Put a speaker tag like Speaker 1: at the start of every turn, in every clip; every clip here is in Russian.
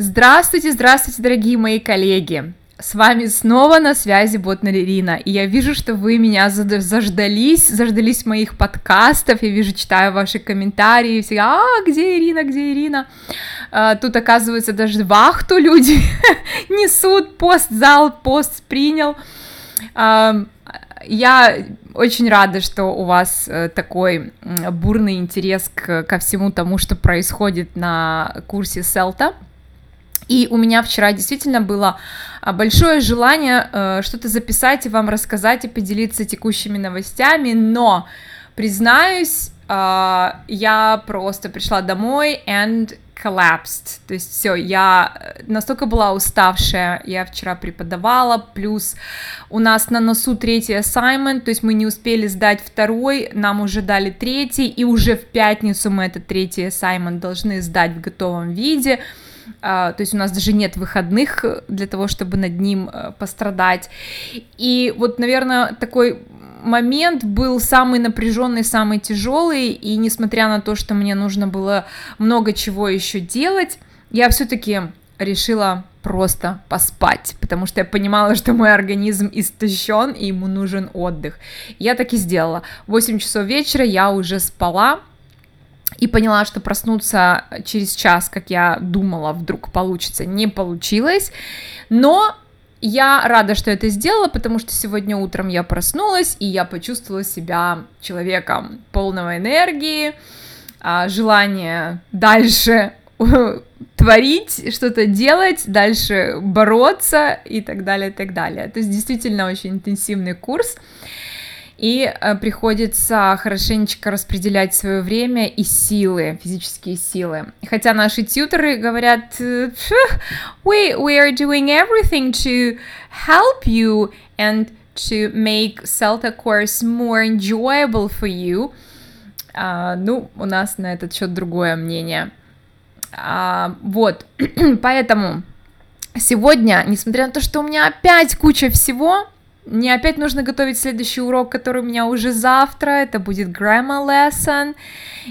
Speaker 1: Здравствуйте, здравствуйте, дорогие мои коллеги! С вами снова на связи Ботнер Ирина, и я вижу, что вы меня заждались, заждались моих подкастов, я вижу, читаю ваши комментарии, все, а, где Ирина, где Ирина? А, тут, оказывается, даже вахту люди несут, пост зал, пост принял. А, я очень рада, что у вас э, такой бурный интерес к, ко всему тому, что происходит на курсе Селта. И у меня вчера действительно было а, большое желание э, что-то записать и вам рассказать и поделиться текущими новостями, но, признаюсь, э, я просто пришла домой and collapsed, то есть все, я настолько была уставшая, я вчера преподавала, плюс у нас на носу третий assignment, то есть мы не успели сдать второй, нам уже дали третий, и уже в пятницу мы этот третий assignment должны сдать в готовом виде, Uh, то есть у нас даже нет выходных для того, чтобы над ним uh, пострадать. И вот, наверное, такой момент был самый напряженный, самый тяжелый, и несмотря на то, что мне нужно было много чего еще делать, я все-таки решила просто поспать, потому что я понимала, что мой организм истощен, и ему нужен отдых. Я так и сделала. В 8 часов вечера я уже спала, и поняла, что проснуться через час, как я думала, вдруг получится, не получилось, но я рада, что это сделала, потому что сегодня утром я проснулась, и я почувствовала себя человеком полного энергии, а, желания дальше творить, что-то делать, дальше бороться и так далее, и так далее. То есть действительно очень интенсивный курс и э, приходится хорошенечко распределять свое время и силы, физические силы. Хотя наши тьютеры говорят, we, we are doing everything to help you and to make CELTA course more enjoyable for you. Uh, ну, у нас на этот счет другое мнение. Uh, вот, поэтому сегодня, несмотря на то, что у меня опять куча всего, мне опять нужно готовить следующий урок, который у меня уже завтра. Это будет grammar lesson,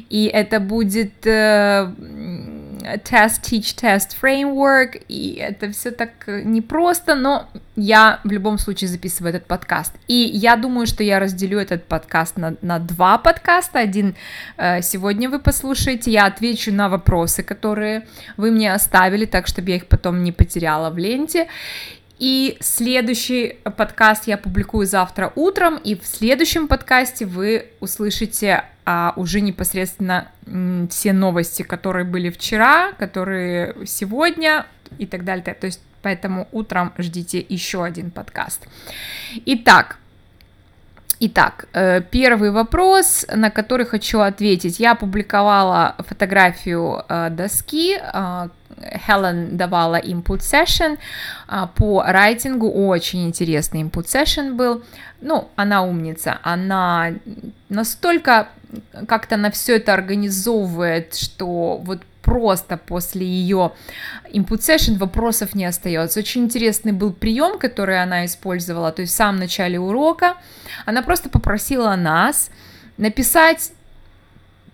Speaker 1: и это будет э, test, teach, test framework, и это все так непросто, но я в любом случае записываю этот подкаст. И я думаю, что я разделю этот подкаст на, на два подкаста. Один э, сегодня вы послушаете, я отвечу на вопросы, которые вы мне оставили, так чтобы я их потом не потеряла в ленте. И следующий подкаст я публикую завтра утром, и в следующем подкасте вы услышите а, уже непосредственно все новости, которые были вчера, которые сегодня и так далее. То есть поэтому утром ждите еще один подкаст. Итак, Итак, э, первый вопрос, на который хочу ответить. Я опубликовала фотографию э, доски, э, Хелен давала input session по райтингу, очень интересный input session был. Ну, она умница, она настолько как-то на все это организовывает, что вот просто после ее input session вопросов не остается. Очень интересный был прием, который она использовала, то есть в самом начале урока. Она просто попросила нас написать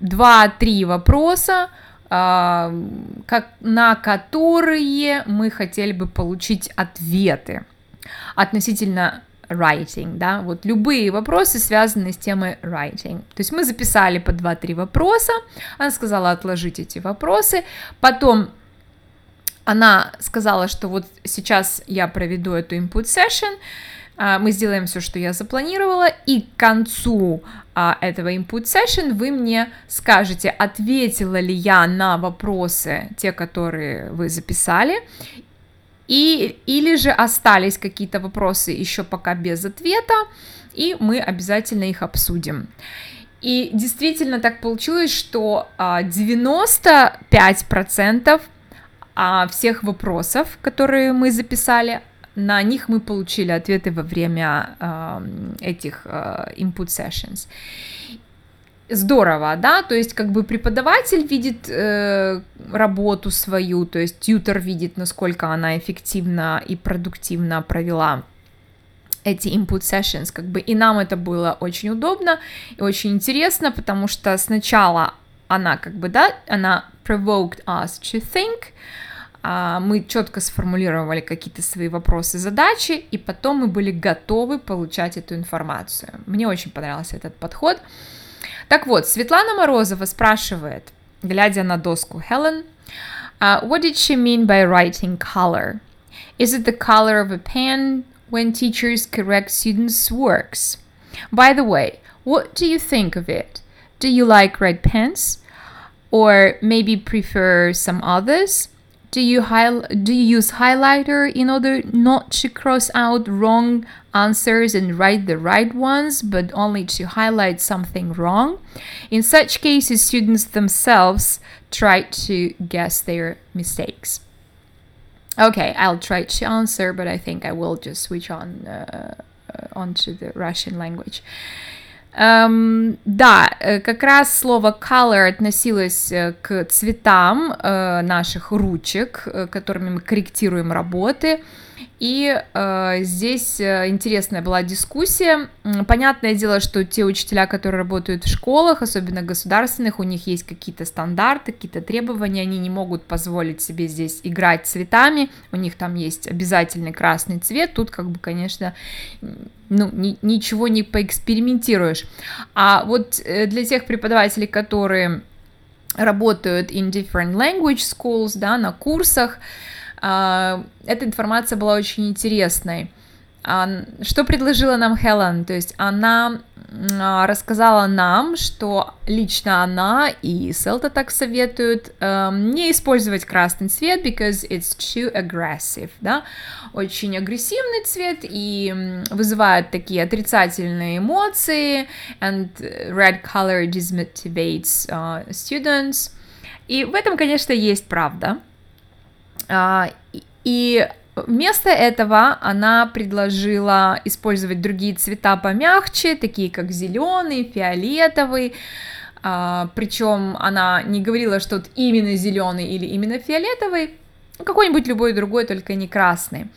Speaker 1: 2-3 вопроса, а, как, на которые мы хотели бы получить ответы относительно writing, да, вот любые вопросы, связанные с темой writing. То есть мы записали по 2-3 вопроса, она сказала отложить эти вопросы, потом она сказала, что вот сейчас я проведу эту input session, мы сделаем все, что я запланировала, и к концу а, этого input session вы мне скажете, ответила ли я на вопросы, те, которые вы записали, и, или же остались какие-то вопросы еще пока без ответа, и мы обязательно их обсудим. И действительно так получилось, что 95% а, всех вопросов, которые мы записали, на них мы получили ответы во время этих input sessions. Здорово, да, то есть как бы преподаватель видит э, работу свою, то есть тьютер видит, насколько она эффективно и продуктивно провела эти input sessions, как бы, и нам это было очень удобно и очень интересно, потому что сначала она, как бы, да, она provoked us to think, мы четко сформулировали какие-то свои вопросы, задачи, и потом мы были готовы получать эту информацию. Мне очень понравился этот подход. Так вот, Светлана Морозова спрашивает, глядя на доску Helen, uh, what did she mean by writing color? Is it the color of a pen when teachers correct students' works? By the way, what do you think of it? Do you like red pens? Or maybe prefer some others? Do you do you use highlighter in order not to cross out wrong answers and write the right ones, but only to highlight something wrong? In such cases, students themselves try to guess their mistakes. Okay, I'll try to answer, but I think I will just switch on uh, onto the Russian language. Эм, да, э, как раз слово color относилось э, к цветам э, наших ручек, э, которыми мы корректируем работы. И э, здесь э, интересная была дискуссия. Понятное дело, что те учителя, которые работают в школах, особенно государственных, у них есть какие-то стандарты, какие-то требования, они не могут позволить себе здесь играть цветами, у них там есть обязательный красный цвет, тут как бы, конечно, ну, ни, ничего не поэкспериментируешь. А вот э, для тех преподавателей, которые работают in different language schools, да, на курсах, а, эта информация была очень интересной. А, что предложила нам Хелен? То есть она а, рассказала нам, что лично она и Селта так советуют эм, не использовать красный цвет, because it's too aggressive, да, очень агрессивный цвет и вызывает такие отрицательные эмоции, and red color demotivates uh, students. И в этом, конечно, есть правда. А, и вместо этого она предложила использовать другие цвета помягче, такие как зеленый, фиолетовый. А, Причем она не говорила, что вот именно зеленый или именно фиолетовый, какой-нибудь любой другой, только не красный.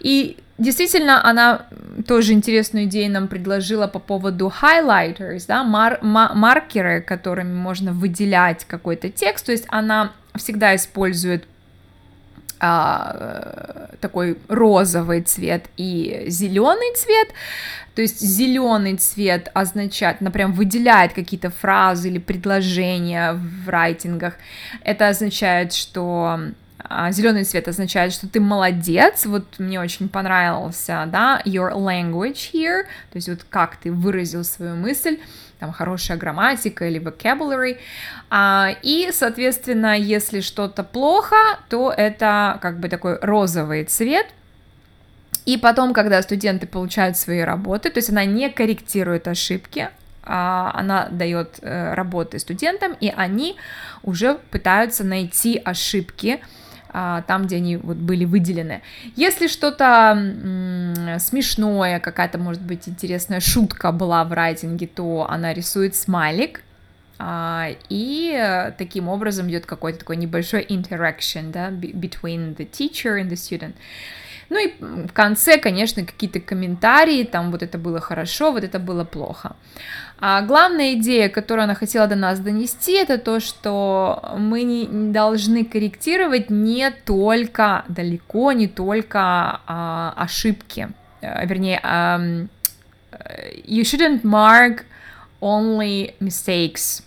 Speaker 1: И действительно, она тоже интересную идею нам предложила по поводу highlighters, да, мар- маркеры, которыми можно выделять какой-то текст. То есть она всегда использует а, такой розовый цвет и зеленый цвет. То есть зеленый цвет означает, она выделяет какие-то фразы или предложения в райтингах. Это означает, что зеленый цвет означает, что ты молодец, вот мне очень понравился, да, your language here, то есть вот как ты выразил свою мысль, там хорошая грамматика или vocabulary, а, и, соответственно, если что-то плохо, то это как бы такой розовый цвет, и потом, когда студенты получают свои работы, то есть она не корректирует ошибки, а, она дает э, работы студентам, и они уже пытаются найти ошибки, а, там, где они вот были выделены. Если что-то смешное, какая-то, может быть, интересная шутка была в райтинге, то она рисует смайлик, а, и таким образом идет какой-то такой небольшой interaction, да, between the teacher and the student. Ну и в конце, конечно, какие-то комментарии, там вот это было хорошо, вот это было плохо. А главная идея, которую она хотела до нас донести, это то, что мы не должны корректировать не только, далеко не только а, ошибки, а, вернее, а, you shouldn't mark only mistakes,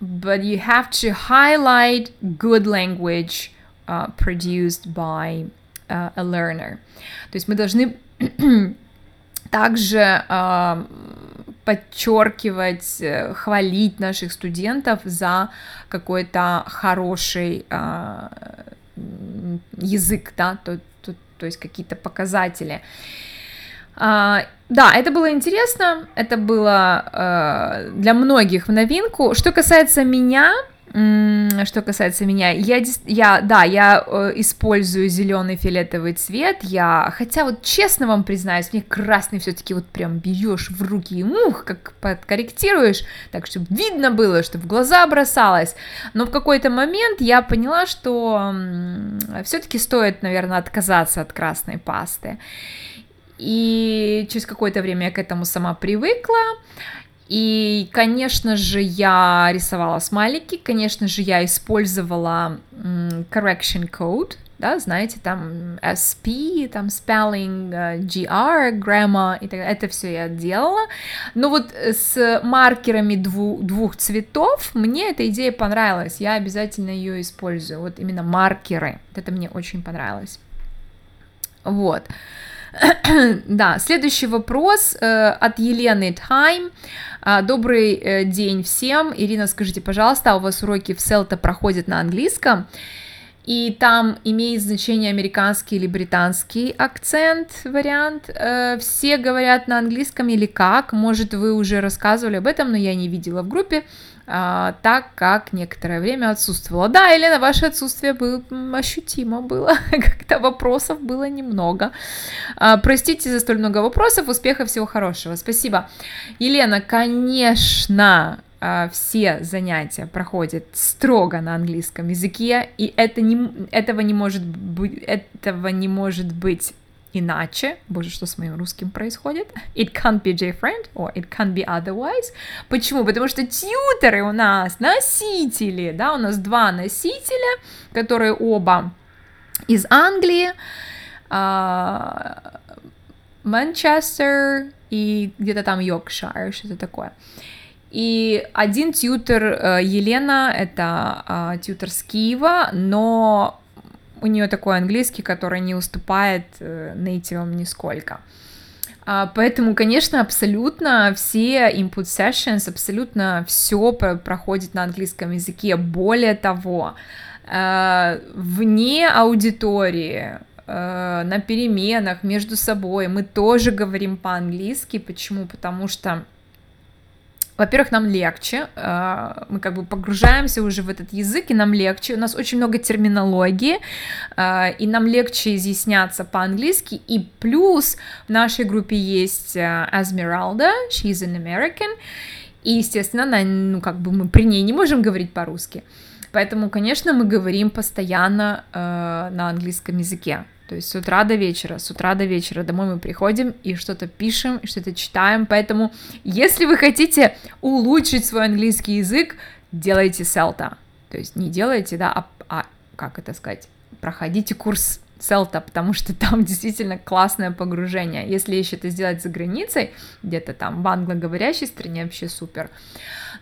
Speaker 1: but you have to highlight good language uh, produced by a learner. То есть мы должны также uh, подчеркивать, э, хвалить наших студентов за какой-то хороший uh, язык, да, то, то, то есть какие-то показатели. Uh, да, это было интересно, это было uh, для многих в новинку. Что касается меня, что касается меня, я, я да, я э, использую зеленый фиолетовый цвет, я, хотя вот честно вам признаюсь, мне красный все-таки вот прям берешь в руки и мух, как подкорректируешь, так чтобы видно было, чтобы в глаза бросалось, но в какой-то момент я поняла, что все-таки стоит, наверное, отказаться от красной пасты. И через какое-то время я к этому сама привыкла, и, конечно же, я рисовала смайлики, конечно же, я использовала correction code, да, знаете, там SP, там spelling, э, GR, grammar, и так, это все я делала, но вот с маркерами дву, двух цветов мне эта идея понравилась, я обязательно ее использую, вот именно маркеры, это мне очень понравилось, вот. да, следующий вопрос э, от Елены Time. А, добрый э, день всем. Ирина, скажите, пожалуйста, а у вас уроки в Селта проходят на английском? И там имеет значение американский или британский акцент, вариант. Э, все говорят на английском или как? Может, вы уже рассказывали об этом, но я не видела в группе. А, так как некоторое время отсутствовала. Да, Елена, ваше отсутствие было ощутимо было, как-то вопросов было немного. А, простите за столь много вопросов, успехов, всего хорошего, спасибо. Елена, конечно, а, все занятия проходят строго на английском языке, и это не, этого не может быть, этого не может быть иначе. Боже, что с моим русским происходит? It can't be different, or it can't be otherwise. Почему? Потому что тьютеры у нас носители, да, у нас два носителя, которые оба из Англии, а, Манчестер и где-то там Йоркшир, что-то такое. И один тьютер э, Елена, это а, тьютер с Киева, но у нее такой английский, который не уступает э, нейтивам нисколько. А, поэтому, конечно, абсолютно все input sessions, абсолютно все проходит на английском языке. Более того, э, вне аудитории, э, на переменах между собой мы тоже говорим по-английски. Почему? Потому что во-первых, нам легче, э, мы как бы погружаемся уже в этот язык, и нам легче, у нас очень много терминологии, э, и нам легче изъясняться по-английски, и плюс в нашей группе есть Esmeralda, э, she's an American, и, естественно, она, ну, как бы мы при ней не можем говорить по-русски, поэтому, конечно, мы говорим постоянно на английском языке, то есть с утра до вечера, с утра до вечера домой мы приходим и что-то пишем, что-то читаем. Поэтому, если вы хотите улучшить свой английский язык, делайте селта. То есть не делайте, да, а, а как это сказать, проходите курс селта, потому что там действительно классное погружение. Если еще это сделать за границей, где-то там в англоговорящей стране, вообще супер.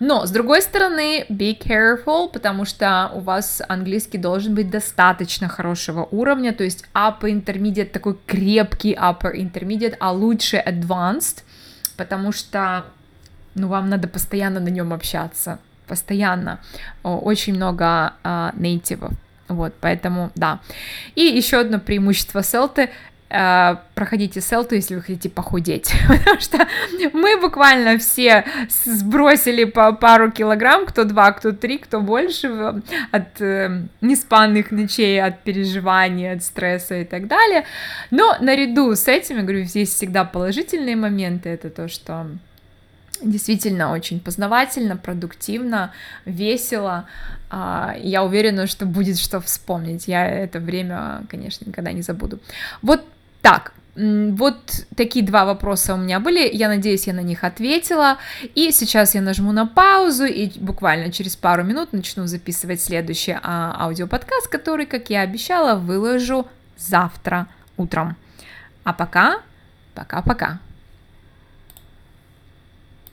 Speaker 1: Но, с другой стороны, be careful, потому что у вас английский должен быть достаточно хорошего уровня, то есть upper intermediate, такой крепкий upper intermediate, а лучше advanced, потому что, ну, вам надо постоянно на нем общаться, постоянно. Очень много uh, нейтивов. Вот, поэтому, да. И еще одно преимущество селты Э, проходите селту, если вы хотите похудеть, потому что мы буквально все сбросили по пару килограмм, кто два, кто три, кто больше, от э, неспанных ночей, от переживаний, от стресса и так далее. Но наряду с этим, я говорю, здесь всегда положительные моменты, это то, что действительно очень познавательно, продуктивно, весело. А, я уверена, что будет что вспомнить. Я это время, конечно, никогда не забуду. Вот так, вот такие два вопроса у меня были, я надеюсь, я на них ответила, и сейчас я нажму на паузу, и буквально через пару минут начну записывать следующий а, аудиоподкаст, который, как я обещала, выложу завтра утром. А пока, пока-пока.